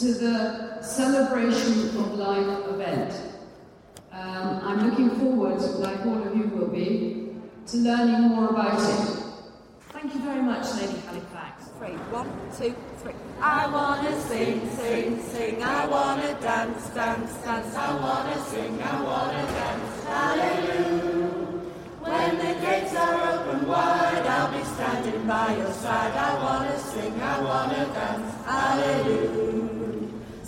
to the Celebration of Life event. Um, I'm looking forward, like all of you will be, to learning more about it. Thank you very much, Lady Halifax. Three, one, two, three. I wanna sing, sing, sing. I wanna dance, dance, dance. I wanna sing, I wanna dance. Hallelujah. When the gates are open wide, I'll be standing by your side. I wanna sing, I wanna dance. Hallelujah.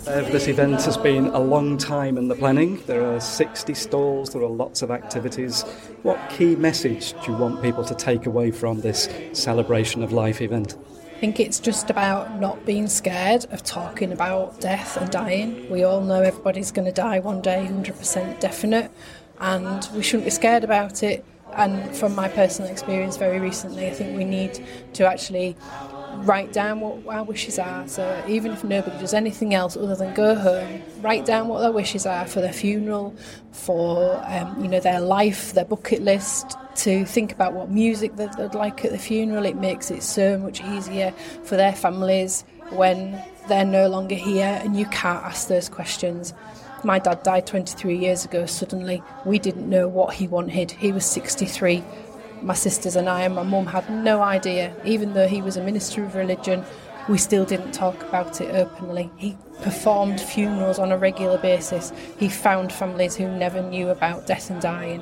Uh, this event has been a long time in the planning. There are 60 stalls, there are lots of activities. What key message do you want people to take away from this celebration of life event? I think it's just about not being scared of talking about death and dying. We all know everybody's going to die one day, 100% definite, and we shouldn't be scared about it. And from my personal experience very recently, I think we need to actually write down what our wishes are. So even if nobody does anything else other than go home, write down what their wishes are for their funeral, for um, you know their life, their bucket list. To think about what music that they'd like at the funeral, it makes it so much easier for their families when they're no longer here and you can't ask those questions. My dad died 23 years ago suddenly. We didn't know what he wanted. He was 63 my sisters and I and my mum had no idea. Even though he was a minister of religion, we still didn't talk about it openly. He performed funerals on a regular basis. He found families who never knew about death and dying.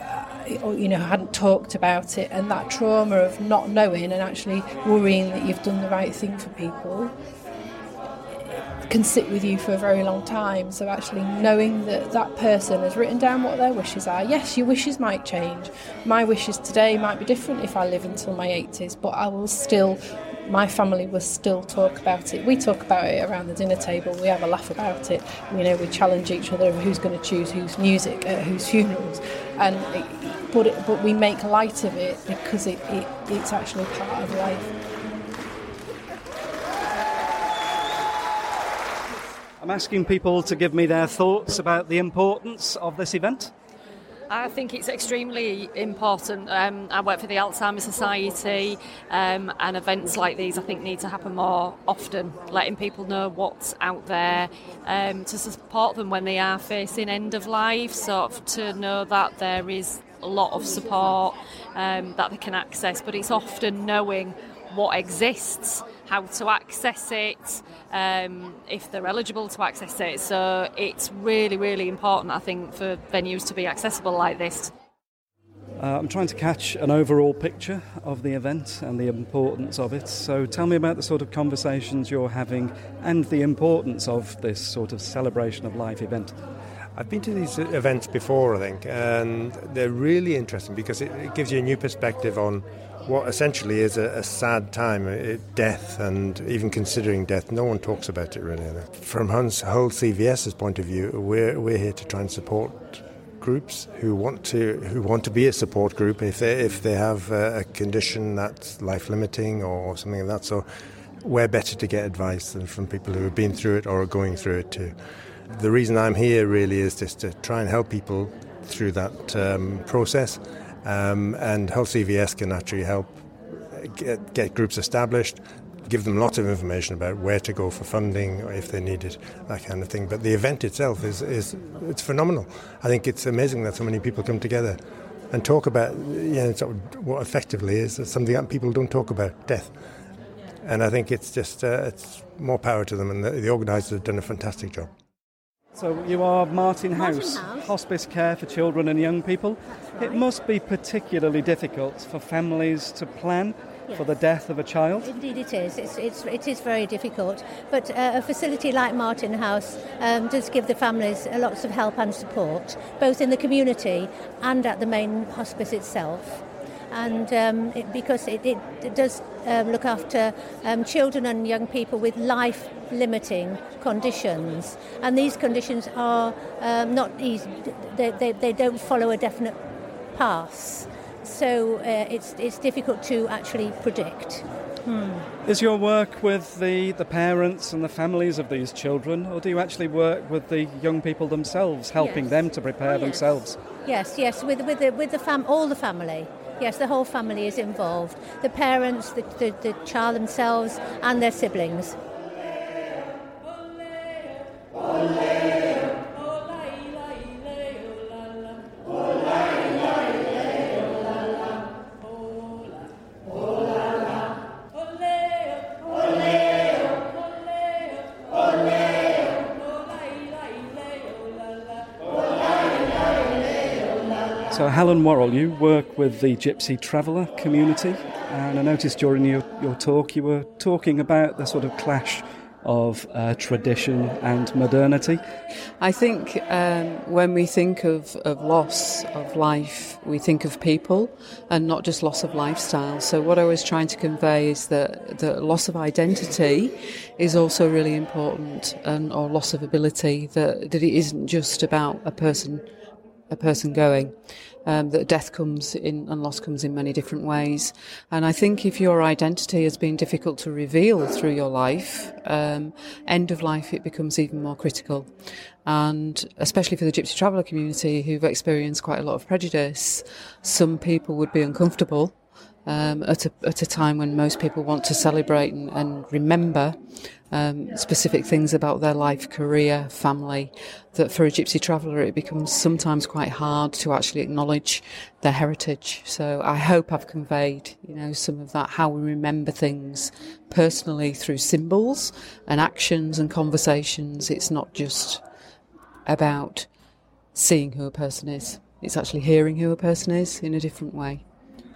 Uh, or, you know, hadn't talked about it, and that trauma of not knowing and actually worrying that you've done the right thing for people can sit with you for a very long time. So actually knowing that that person has written down what their wishes are. Yes, your wishes might change. My wishes today might be different if I live until my 80s, but I will still my family will still talk about it. We talk about it around the dinner table. We have a laugh about it. You know, we challenge each other over who's going to choose whose music at whose funerals, and but it, but we make light of it because it, it it's actually part of life. I'm asking people to give me their thoughts about the importance of this event. I think it's extremely important. Um, I work for the Alzheimer's Society, um, and events like these I think need to happen more often, letting people know what's out there um, to support them when they are facing end of life, sort of to know that there is a lot of support um, that they can access, but it's often knowing what exists how to access it, um, if they're eligible to access it. So it's really, really important, I think, for venues to be accessible like this. Uh, I'm trying to catch an overall picture of the event and the importance of it. So tell me about the sort of conversations you're having and the importance of this sort of celebration of life event. I've been to these events before, I think, and they're really interesting because it, it gives you a new perspective on what essentially is a, a sad time, a, death, and even considering death. No one talks about it really. From Hull CVS's point of view, we're, we're here to try and support groups who want to who want to be a support group if they if they have a, a condition that's life limiting or something like that. So we're better to get advice than from people who have been through it or are going through it too. The reason I'm here really is just to try and help people through that um, process um, and Hull CVS can actually help get, get groups established, give them lots of information about where to go for funding if they need it, that kind of thing. But the event itself is, is it's phenomenal. I think it's amazing that so many people come together and talk about you know, sort of what effectively is something that people don't talk about, death. And I think it's just uh, it's more power to them, and the, the organisers have done a fantastic job. So you are Martin House, Martin House. hospice care for children and young people. Right. It must be particularly difficult for families to plan for the death of a child. Indeed, it is. It's, it's, it is very difficult. But uh, a facility like Martin House um, does give the families lots of help and support, both in the community and at the main hospice itself and um, it, because it, it, it does um, look after um, children and young people with life limiting conditions. And these conditions are um, not easy, they, they, they don't follow a definite path. so uh, it's, it's difficult to actually predict. Hmm. Is your work with the, the parents and the families of these children, or do you actually work with the young people themselves, helping yes. them to prepare oh, yes. themselves? Yes, yes, with, with, the, with the fam- all the family. Yes, the whole family is involved. The parents, the, the, the child themselves, and their siblings. Helen Worrell, you work with the Gypsy Traveller community, and I noticed during your, your talk you were talking about the sort of clash of uh, tradition and modernity? I think um, when we think of, of loss of life, we think of people and not just loss of lifestyle. So, what I was trying to convey is that the loss of identity is also really important, and, or loss of ability, that, that it isn't just about a person a person going um, that death comes in and loss comes in many different ways. And I think if your identity has been difficult to reveal through your life, um, end of life it becomes even more critical. And especially for the Gypsy Traveller community who've experienced quite a lot of prejudice, some people would be uncomfortable um, at, a, at a time when most people want to celebrate and, and remember um, specific things about their life, career, family, that for a gypsy traveller it becomes sometimes quite hard to actually acknowledge their heritage. So I hope I've conveyed, you know, some of that, how we remember things personally through symbols and actions and conversations. It's not just about seeing who a person is. It's actually hearing who a person is in a different way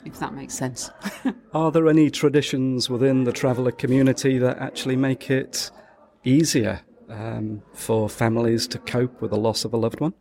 if that makes sense. Are there any traditions within the traveller community that actually make it easier um, for families to cope with the loss of a loved one?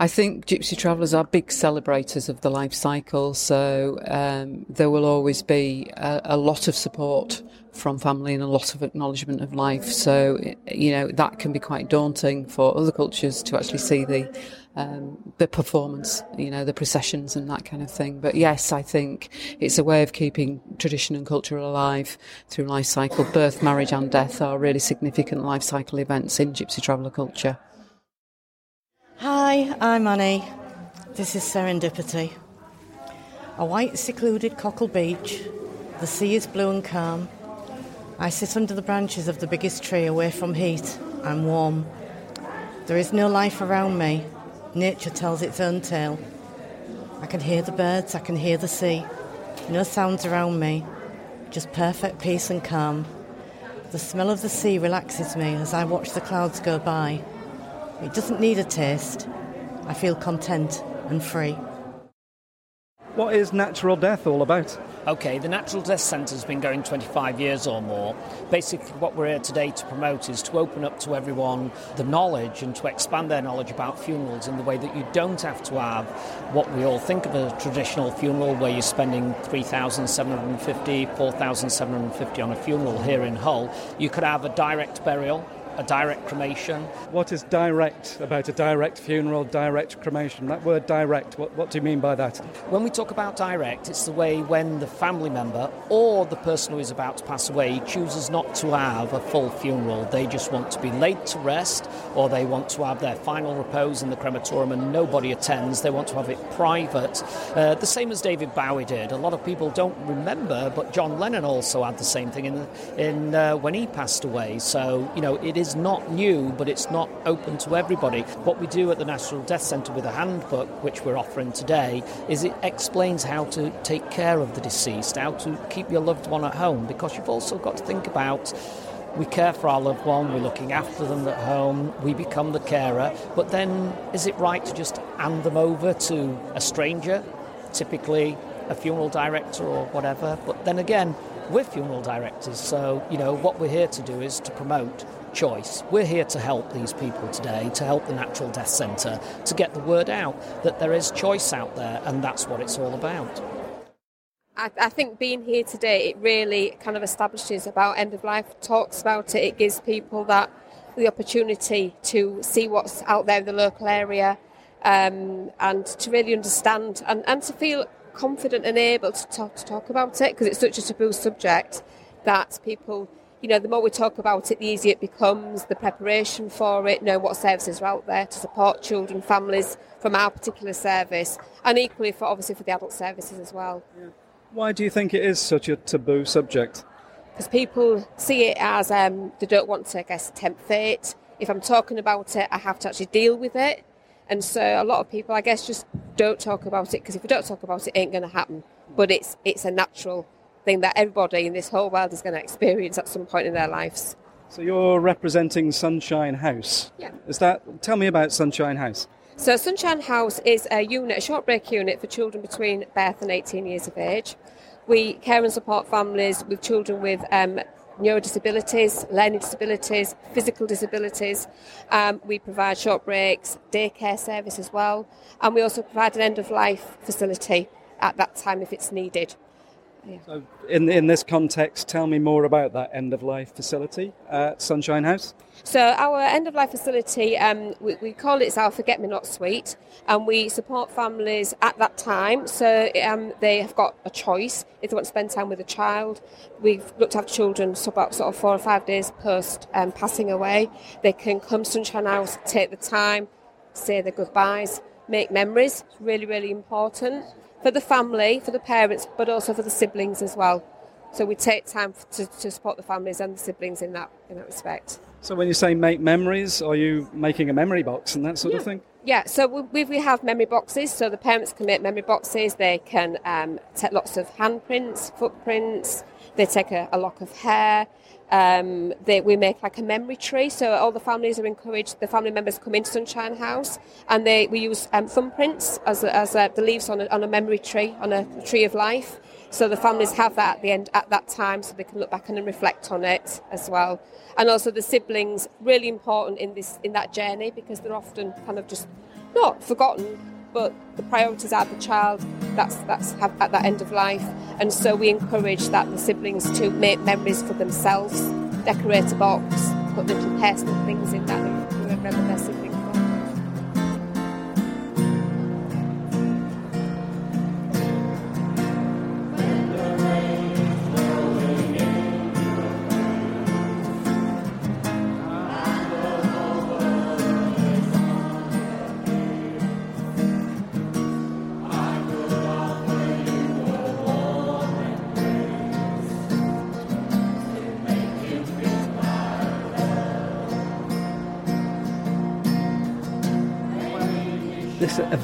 I think Gypsy Travellers are big celebrators of the life cycle, so um, there will always be a, a, lot of support from family and a lot of acknowledgement of life. So, you know, that can be quite daunting for other cultures to actually see the um, the performance, you know, the processions and that kind of thing. But yes, I think it's a way of keeping tradition and culture alive through life cycle. Birth, marriage, and death are really significant life cycle events in Gypsy traveller culture. Hi, I'm Annie. This is Serendipity. A white, secluded cockle beach. The sea is blue and calm. I sit under the branches of the biggest tree away from heat. I'm warm. There is no life around me, Nature tells its own tale. I can hear the birds, I can hear the sea. No sounds around me, just perfect peace and calm. The smell of the sea relaxes me as I watch the clouds go by. It doesn't need a taste. I feel content and free. What is natural death all about? Okay, the Natural Death Centre has been going 25 years or more. Basically, what we're here today to promote is to open up to everyone the knowledge and to expand their knowledge about funerals in the way that you don't have to have what we all think of a traditional funeral where you're spending 3,750, 4,750 on a funeral here in Hull. You could have a direct burial a direct cremation. What is direct about a direct funeral, direct cremation? That word direct, what, what do you mean by that? When we talk about direct, it's the way when the family member or the person who is about to pass away chooses not to have a full funeral. They just want to be laid to rest or they want to have their final repose in the crematorium and nobody attends. They want to have it private. Uh, the same as David Bowie did. A lot of people don't remember, but John Lennon also had the same thing in, in uh, when he passed away. So, you know, it is is not new, but it's not open to everybody. What we do at the Natural Death Centre with a handbook, which we're offering today, is it explains how to take care of the deceased, how to keep your loved one at home, because you've also got to think about we care for our loved one, we're looking after them at home, we become the carer, but then is it right to just hand them over to a stranger, typically a funeral director or whatever? But then again, we're funeral directors, so you know what we're here to do is to promote choice. We're here to help these people today, to help the Natural Death Centre, to get the word out that there is choice out there, and that's what it's all about. I, I think being here today, it really kind of establishes about end of life, talks about it, it gives people that the opportunity to see what's out there in the local area um, and to really understand and, and to feel confident and able to talk, to talk about it because it's such a taboo subject that people, you know, the more we talk about it, the easier it becomes, the preparation for it, know what services are out there to support children, families from our particular service, and equally for obviously for the adult services as well. Why do you think it is such a taboo subject? Because people see it as um, they don't want to, I guess, tempt fate. If I'm talking about it, I have to actually deal with it. And so a lot of people, I guess, just don't talk about it because if we don't talk about it, it ain't going to happen. But it's it's a natural thing that everybody in this whole world is going to experience at some point in their lives. So you're representing Sunshine House. Yeah. Is that? Tell me about Sunshine House. So Sunshine House is a unit, a short break unit for children between birth and 18 years of age. We care and support families with children with um, neurodisabilities, learning disabilities, physical disabilities. Um, we provide short breaks, daycare service as well, and we also provide an end of life facility at that time if it's needed. Yeah. So in in this context, tell me more about that end of life facility at Sunshine House. So our end of life facility, um, we, we, call it our Forget Me Not Suite, and we support families at that time. So um, they have got a choice if they want to spend time with a child. We've looked after children so about sort of four or five days post um, passing away. They can come to Sunshine House, take the time, say their goodbyes, make memories. It's really, really important for the family, for the parents, but also for the siblings as well. So we take time to, to support the families and the siblings in that in that respect. So when you say make memories, are you making a memory box and that sort yeah. of thing? Yeah, so we, we have memory boxes, so the parents can make memory boxes. They can um, take lots of handprints, footprints. They take a, a lock of hair. Um, they, we make like a memory tree, so all the families are encouraged. The family members come into Sunshine House, and they we use um, thumbprints as, as uh, the leaves on a, on a memory tree, on a tree of life. So the families have that at the end at that time, so they can look back and reflect on it as well. And also the siblings, really important in this in that journey because they're often kind of just not forgotten, but the priorities are the child. That's that's at that end of life, and so we encourage that the siblings to make memories for themselves, decorate a box, put little personal things in that they remember their siblings.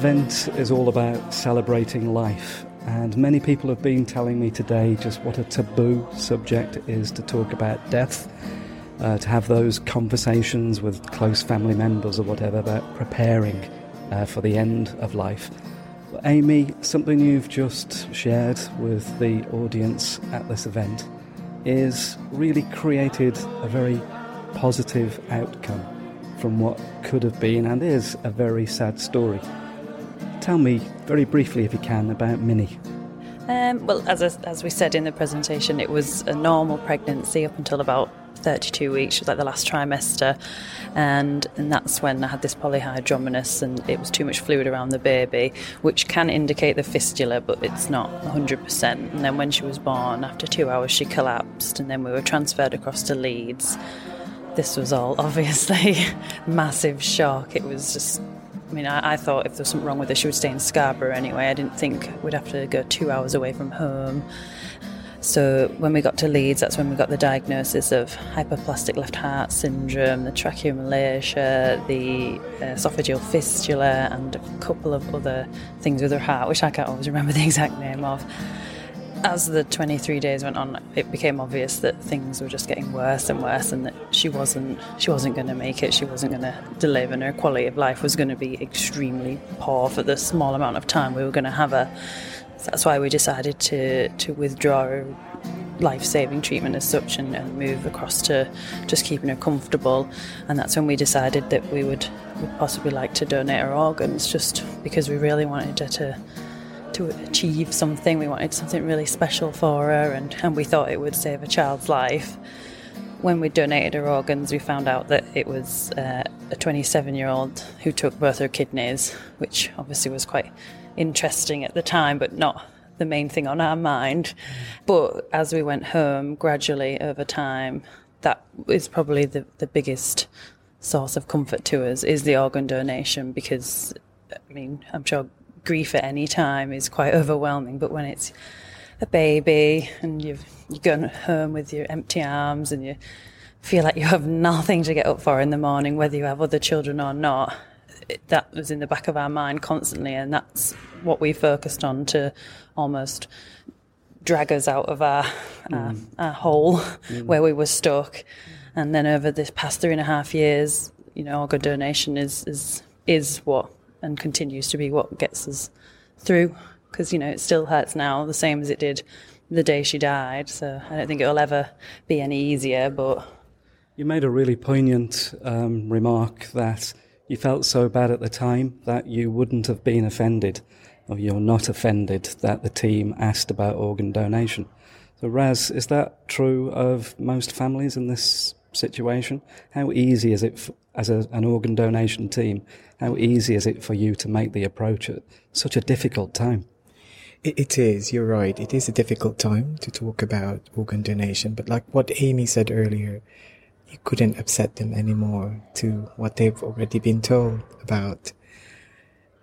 Event is all about celebrating life, and many people have been telling me today just what a taboo subject it is to talk about death, uh, to have those conversations with close family members or whatever about preparing uh, for the end of life. Amy, something you've just shared with the audience at this event is really created a very positive outcome from what could have been and is a very sad story. Tell me very briefly, if you can, about Minnie. Um, well, as, as we said in the presentation, it was a normal pregnancy up until about 32 weeks, was like the last trimester, and, and that's when I had this polyhydramnios and it was too much fluid around the baby, which can indicate the fistula, but it's not 100%. And then when she was born, after two hours, she collapsed, and then we were transferred across to Leeds this was all obviously massive shock. It was just, I mean, I, I, thought if there was something wrong with her, she would stay in Scarborough anyway. I didn't think we'd have to go two hours away from home. So when we got to Leeds, that's when we got the diagnosis of hypoplastic left heart syndrome, the tracheomalacia, the uh, esophageal fistula, and a couple of other things with her heart, which I can't always remember the exact name of as the 23 days went on, it became obvious that things were just getting worse and worse, and that she wasn't she wasn't going to make it. She wasn't going to deliver, and her quality of life was going to be extremely poor for the small amount of time we were going to have her. That's why we decided to to withdraw life-saving treatment as such and, and, move across to just keeping her comfortable and that's when we decided that we would, would possibly like to donate her organs just because we really wanted her to to achieve something. We wanted something really special for her, and, and we thought it would save a child's life. When we donated her organs, we found out that it was uh, a 27 year old who took both her kidneys, which obviously was quite interesting at the time, but not the main thing on our mind. But as we went home, gradually over time, that is probably the, the biggest source of comfort to us is the organ donation because, I mean, I'm sure grief at any time is quite overwhelming, but when it's a baby and you've, you're going home with your empty arms and you feel like you have nothing to get up for in the morning, whether you have other children or not, that was in the back of our mind constantly, and that's what we focused on to almost drag us out of our mm. our, our, hole mm. where we were stuck. And then over this past three and a half years, you know, organ donation is is is what and continues to be what gets us through. Because you know, it still hurts now, the same as it did the day she died. So I don't think it'll ever be any easier. But you made a really poignant um, remark that you felt so bad at the time that you wouldn't have been offended, or you're not offended that the team asked about organ donation. So, Raz, is that true of most families in this situation? How easy is it, as a, an organ donation team, how easy is it for you to make the approach at such a difficult time? It, it is, you're right. It is a difficult time to talk about organ donation, but like what Amy said earlier, you couldn't upset them anymore to what they've already been told about.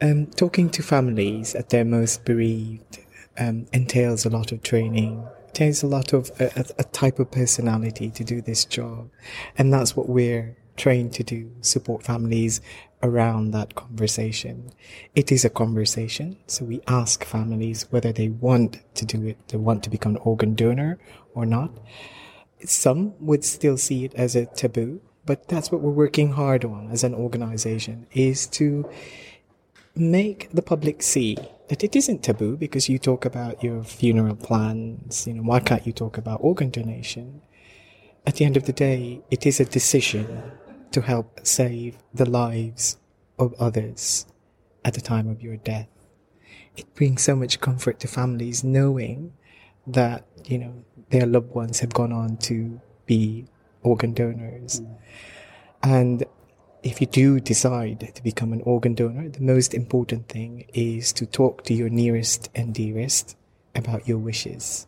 Um, talking to families at their most bereaved um, entails a lot of training, takes a lot of a, a, type of personality to do this job, and that's what we're trained to do: support families around that conversation. It is a conversation, so we ask families whether they want to do it, they want to become an organ donor or not some would still see it as a taboo, but that's what we're working hard on as an organization is to make the public see that it isn't taboo because you talk about your funeral plans, you know, why can't you talk about organ donation? At the end of the day, it is a decision to help save the lives of others at the time of your death. It brings so much comfort to families knowing that, you know, their loved ones have gone on to be organ donors. Mm. And if you do decide to become an organ donor, the most important thing is to talk to your nearest and dearest about your wishes.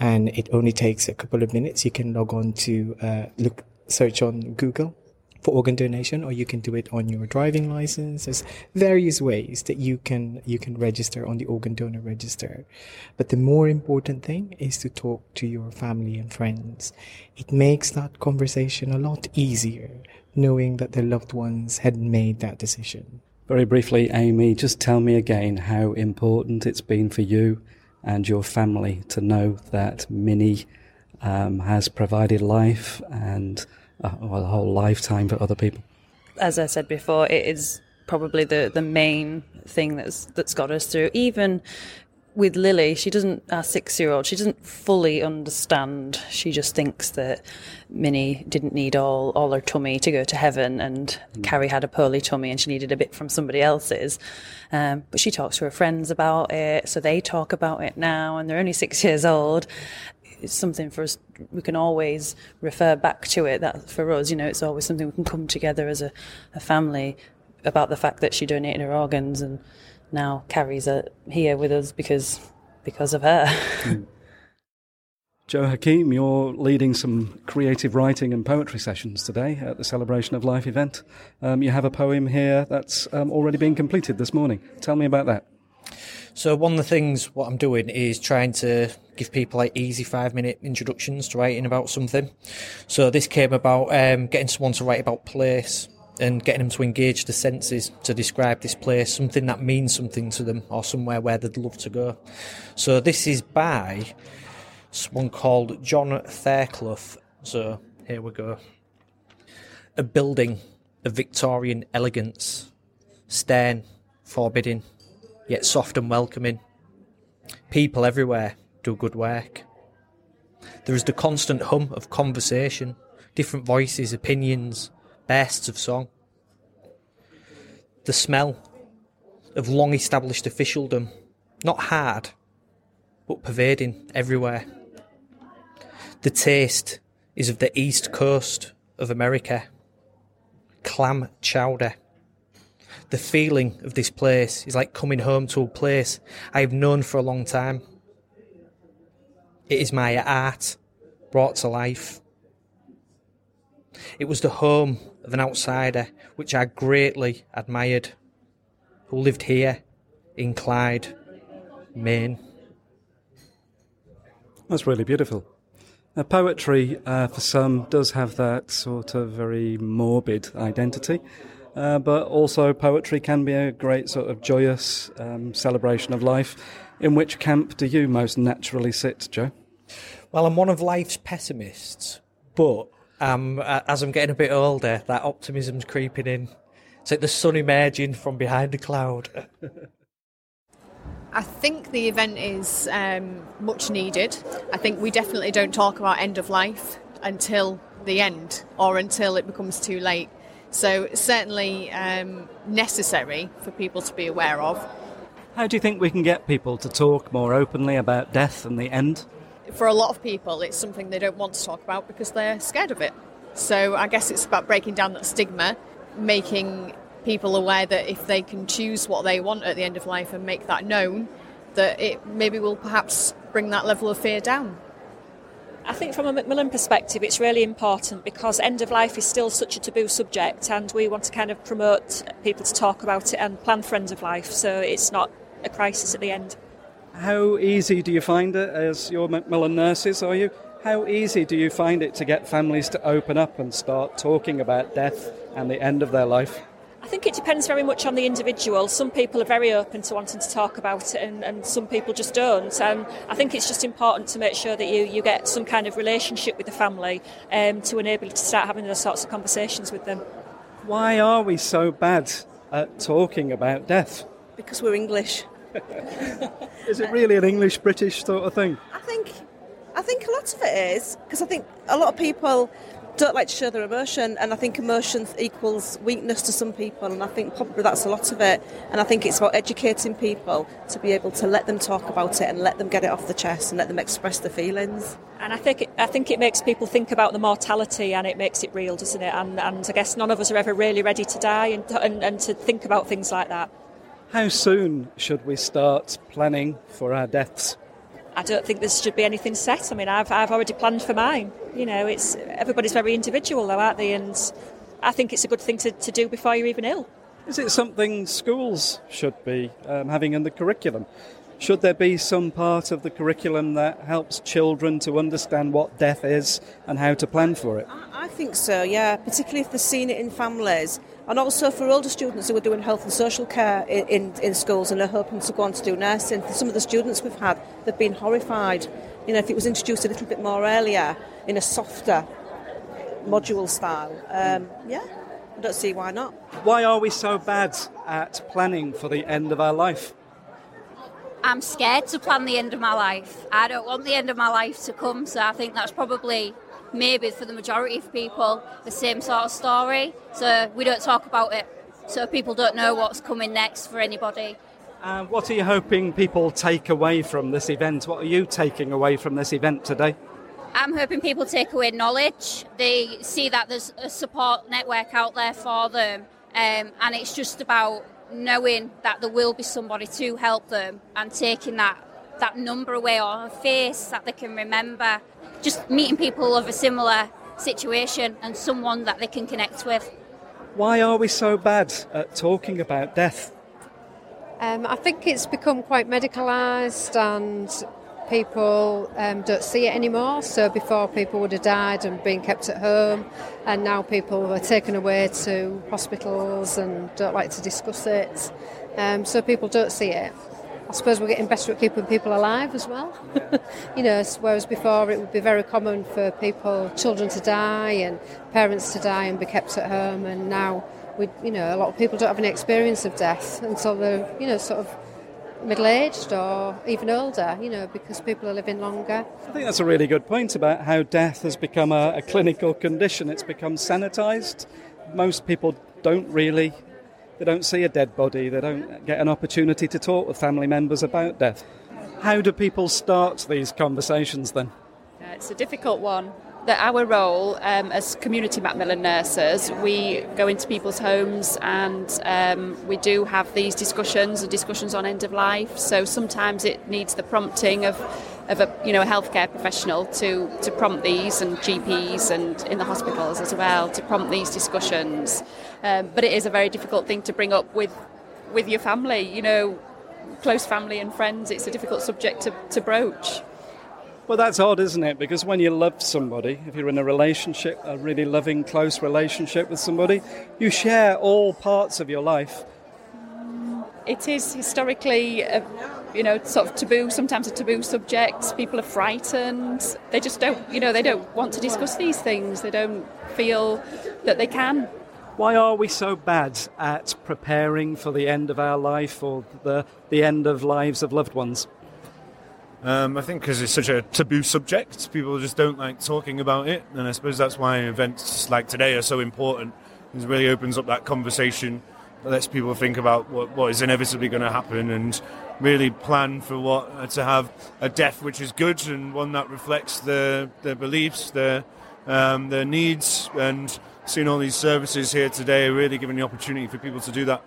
And it only takes a couple of minutes. You can log on to uh, look, search on Google for organ donation, or you can do it on your driving license. There's various ways that you can you can register on the organ donor register. But the more important thing is to talk to your family and friends. It makes that conversation a lot easier, knowing that their loved ones had made that decision. Very briefly, Amy, just tell me again how important it's been for you and your family to know that Minnie um, has provided life and a, a whole lifetime for other people. As I said before, it is probably the, the main thing that's that's got us through. Even with Lily, she doesn't, our six year old, she doesn't fully understand. She just thinks that Minnie didn't need all, all her tummy to go to heaven and mm. Carrie had a poorly tummy and she needed a bit from somebody else's. Um, but she talks to her friends about it, so they talk about it now and they're only six years old it's something for us we can always refer back to it that for us you know it's always something we can come together as a, a family about the fact that she donated her organs and now Carrie's it here with us because because of her mm. Joe Hakim, you're leading some creative writing and poetry sessions today at the Celebration of Life event. Um, you have a poem here that's um, already been completed this morning. Tell me about that. So one of the things what I'm doing is trying to give people like easy five minute introductions to writing about something. So this came about um, getting someone to write about place and getting them to engage the senses to describe this place, something that means something to them or somewhere where they'd love to go. So this is by someone called John Fairclough. So here we go. A building of Victorian elegance, stern, forbidding yet soft and welcoming. People everywhere do good work. There is the constant hum of conversation, different voices, opinions, bursts of song. The smell of long established officialdom, not hard, but pervading everywhere. The taste is of the east coast of America. Clam chowder the feeling of this place is like coming home to a place I have known for a long time. It is my art brought to life. It was the home of an outsider which I greatly admired, who lived here in Clyde, Maine. That's really beautiful. Now, poetry, uh, for some, does have that sort of very morbid identity, uh, but also poetry can be a great sort of joyous um, celebration of life. In which camp do you most naturally sit, Joe? Well, I'm one of life's pessimists, but um, as I'm getting a bit older, that optimism's creeping in. It's like the sun emerging from behind a cloud. I think the event is um, much needed. I think we definitely don't talk about end of life until the end or until it becomes too late. So, certainly um, necessary for people to be aware of. How do you think we can get people to talk more openly about death and the end? For a lot of people, it's something they don't want to talk about because they're scared of it. So, I guess it's about breaking down that stigma, making people aware that if they can choose what they want at the end of life and make that known, that it maybe will perhaps bring that level of fear down. I think from a Macmillan perspective, it's really important because end of life is still such a taboo subject, and we want to kind of promote people to talk about it and plan for end of life so it's not a crisis at the end. How easy do you find it as your Macmillan nurses, are you? How easy do you find it to get families to open up and start talking about death and the end of their life? I think it depends very much on the individual. Some people are very open to wanting to talk about it, and, and some people just don't. And I think it's just important to make sure that you, you get some kind of relationship with the family um, to enable you to start having those sorts of conversations with them. Why are we so bad at talking about death? Because we're English. is it really an English British sort of thing? I think I think a lot of it is because I think a lot of people don't like to show their emotion, and I think emotion equals weakness to some people, and I think probably that's a lot of it. And I think it's about educating people to be able to let them talk about it and let them get it off the chest and let them express their feelings. And I think it, I think it makes people think about the mortality and it makes it real, doesn't it? And, and I guess none of us are ever really ready to die and, and, and to think about things like that. How soon should we start planning for our deaths? I don't think there should be anything set. I mean, I've, I've already planned for mine. You know, it's everybody's very individual, though, aren't they? And I think it's a good thing to, to do before you're even ill. Is it something schools should be um, having in the curriculum? Should there be some part of the curriculum that helps children to understand what death is and how to plan for it? I think so, yeah, particularly if they've seen it in families. And also for older students who are doing health and social care in, in, in schools and are hoping to go on to do nursing, for some of the students we've had, they've been horrified. You know, if it was introduced a little bit more earlier in a softer module style, um, yeah, I don't see why not. Why are we so bad at planning for the end of our life? I'm scared to plan the end of my life. I don't want the end of my life to come, so I think that's probably maybe for the majority of people the same sort of story. So we don't talk about it, so people don't know what's coming next for anybody. Uh, what are you hoping people take away from this event? What are you taking away from this event today? I'm hoping people take away knowledge. They see that there's a support network out there for them, um, and it's just about knowing that there will be somebody to help them and taking that that number away or a face that they can remember just meeting people of a similar situation and someone that they can connect with. Why are we so bad at talking about death? Um, I think it's become quite medicalised and people um, don't see it anymore. So before people would have died and been kept at home, and now people are taken away to hospitals and don't like to discuss it. Um, so people don't see it. I suppose we're getting better at keeping people alive as well. you know, whereas before it would be very common for people, children to die and parents to die and be kept at home, and now we, you know, a lot of people don't have any experience of death until they're, you know, sort of middle aged or even older, you know, because people are living longer. I think that's a really good point about how death has become a, a clinical condition. It's become sanitised. Most people don't really they don't see a dead body, they don't get an opportunity to talk with family members about death. How do people start these conversations then? it's a difficult one. that our role um, as community Macmillan nurses, we go into people's homes and um, we do have these discussions and discussions on end of life. So sometimes it needs the prompting of, of a you know a healthcare professional to, to prompt these and GPs and in the hospitals as well to prompt these discussions. Um, but it is a very difficult thing to bring up with with your family. You know, close family and friends. It's a difficult subject to, to broach. Well, that's odd, isn't it? Because when you love somebody, if you're in a relationship, a really loving, close relationship with somebody, you share all parts of your life. It is historically, a, you know, sort of taboo. Sometimes a taboo subject. People are frightened. They just don't, you know, they don't want to discuss these things. They don't feel that they can. Why are we so bad at preparing for the end of our life or the the end of lives of loved ones? Um, I think because it's such a taboo subject, people just don't like talking about it, and I suppose that's why events like today are so important. It really opens up that conversation, lets people think about what, what is inevitably going to happen, and really plan for what uh, to have a death which is good and one that reflects their their beliefs, their um, their needs, and seeing all these services here today are really giving the opportunity for people to do that.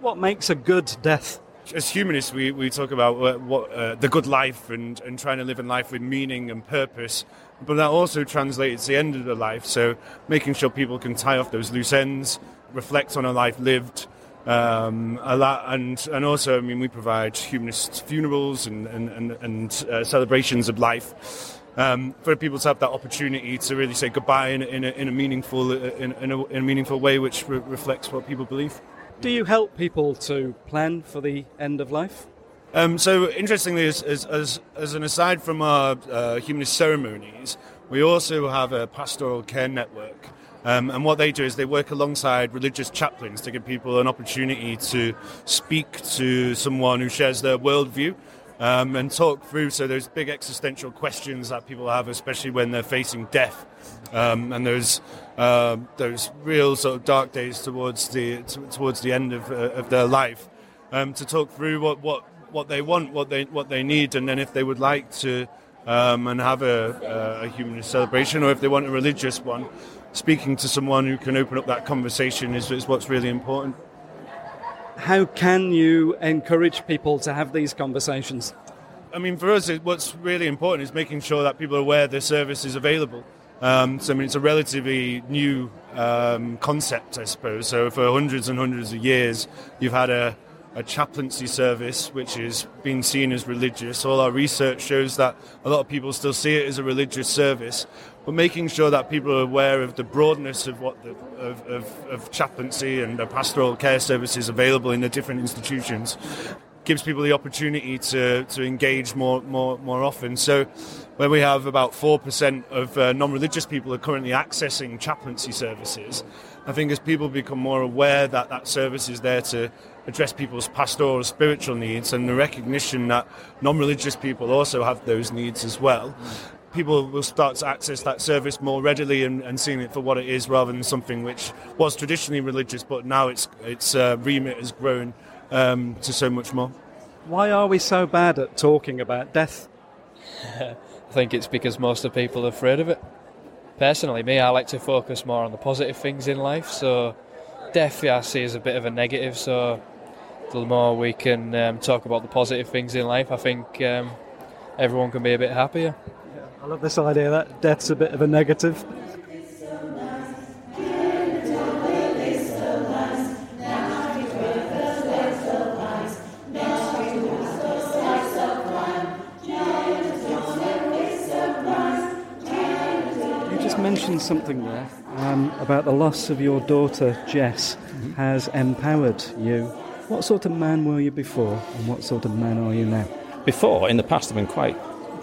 What makes a good death? as humanists, we, we talk about what, what uh, the good life and, and trying to live in life with meaning and purpose. But that also translates to the end of the life. So making sure people can tie off those loose ends, reflect on a life lived. Um, a lot, and and also, I mean, we provide humanist funerals and and and, and uh, celebrations of life um, for people to have that opportunity to really say goodbye in, in, a, in a meaningful in, in, a, in a meaningful way, which re- reflects what people believe. Do you help people to plan for the end of life? Um, so, interestingly, as, as, as, as, an aside from our uh, humanist ceremonies, we also have a pastoral care network. Um, and what they do is they work alongside religious chaplains to give people an opportunity to speak to someone who shares their worldview um, and talk through. So those big existential questions that people have, especially when they're facing death, um, and those uh, those real sort of dark days towards the t- towards the end of, uh, of their life, um, to talk through what, what what they want, what they what they need, and then if they would like to. Um, and have a, a, humanist celebration, or if they want a religious one, speaking to someone who can open up that conversation is, is what's really important how can you encourage people to have these conversations? I mean, for us, what's really important is making sure that people are aware the service is available. Um, so, I mean, it's a relatively new um, concept, I suppose. So, for hundreds and hundreds of years, you've had a, a chaplaincy service which is being seen as religious. All our research shows that a lot of people still see it as a religious service, but making sure that people are aware of the broadness of what the, of, of, of chaplaincy and the pastoral care services available in the different institutions gives people the opportunity to, to engage more, more, more often. So, where we have about 4% of uh, non religious people are currently accessing chaplaincy services, I think as people become more aware that that service is there to address people's pastoral spiritual needs and the recognition that non religious people also have those needs as well, people will start to access that service more readily and, and, seeing it for what it is rather than something which was traditionally religious, but now its its uh, remit has grown um, to so much more. Why are we so bad at talking about death? I think it's because most of the people are afraid of it. Personally, me, I like to focus more on the positive things in life. So, death, yeah, I see as a bit of a negative. So, the more we can um, talk about the positive things in life, I think um, everyone can be a bit happier. I love this idea that death's a bit of a negative. You just mentioned something there um, about the loss of your daughter Jess mm-hmm. has empowered you. What sort of man were you before, and what sort of man are you now? Before, in the past, I've been quite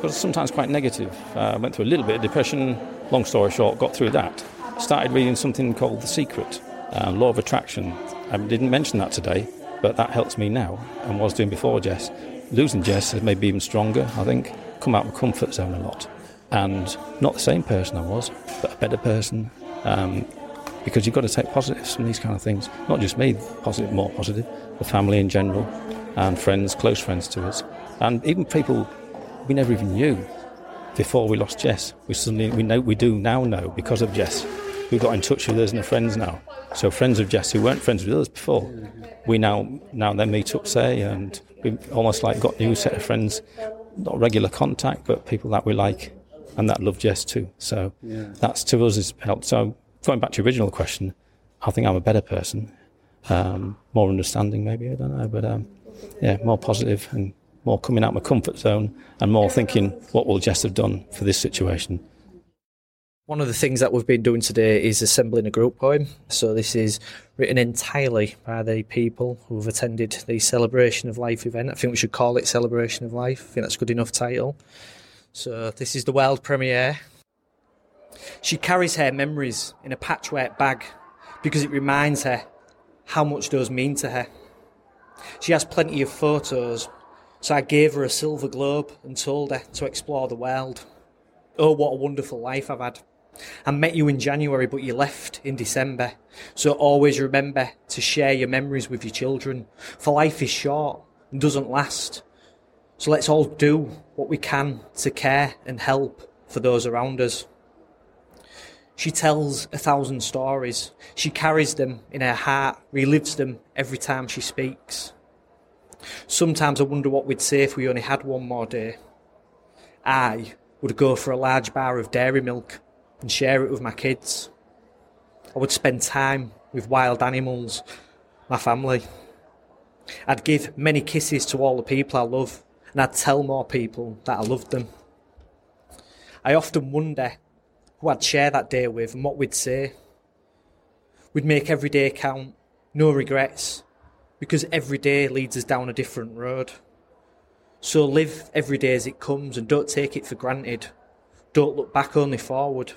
sometimes quite negative. Uh, went through a little bit of depression. Long story short, got through that. Started reading something called The Secret, uh, Law of Attraction. I didn't mention that today, but that helps me now and was doing before Jess. Losing Jess has made me even stronger, I think. Come out of my comfort zone a lot. And not the same person I was, but a better person. Um, because you've got to take positives from these kind of things. Not just me, positive, more positive, the family in general, and friends, close friends to us. And even people we never even knew. before we lost Jess. We suddenly we know we do now know because of Jess. We got in touch with us and the friends now. So friends of Jess who weren't friends with us before, we now now then meet up say and we almost like got a new set of friends, not regular contact, but people that we like and that love Jess too. So Yeah. that's to us has helped. So going back to your original question, I think I'm a better person, um, more understanding maybe I don't know, but um, yeah, more positive and more coming out of my comfort zone and more thinking what will Jess have done for this situation. One of the things that we've been doing today is assembling a group poem. So this is written entirely by the people who have attended the Celebration of Life event. I think we should call it Celebration of Life. I think that's a good enough title. So this is the world premiere. She carries her memories in a patchwork bag because it reminds her how much those mean to her. She has plenty of photos, so I gave her a silver globe and told her to explore the world. Oh, what a wonderful life I've had. I met you in January, but you left in December. So always remember to share your memories with your children, for life is short and doesn't last. So let's all do what we can to care and help for those around us. She tells a thousand stories. She carries them in her heart, relives them every time she speaks. Sometimes I wonder what we'd say if we only had one more day. I would go for a large bar of dairy milk and share it with my kids. I would spend time with wild animals, my family. I'd give many kisses to all the people I love, and I'd tell more people that I loved them. I often wonder who I'd share that day with and what we'd say. We'd make every day count, no regrets, because every day leads us down a different road. So live every day as it comes and don't take it for granted. Don't look back, only forward.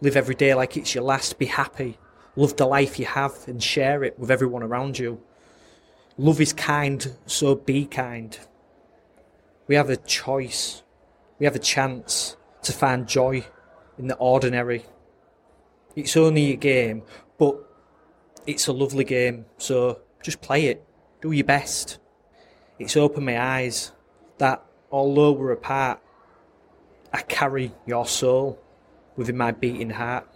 Live every day like it's your last. Be happy. Love the life you have and share it with everyone around you. Love is kind, so be kind. We have a choice. We have a chance to find joy in the ordinary. It's only a game, but it's a lovely game, so just play it. Do your best. It's opened my eyes that although we're apart, I carry your soul within my beating heart.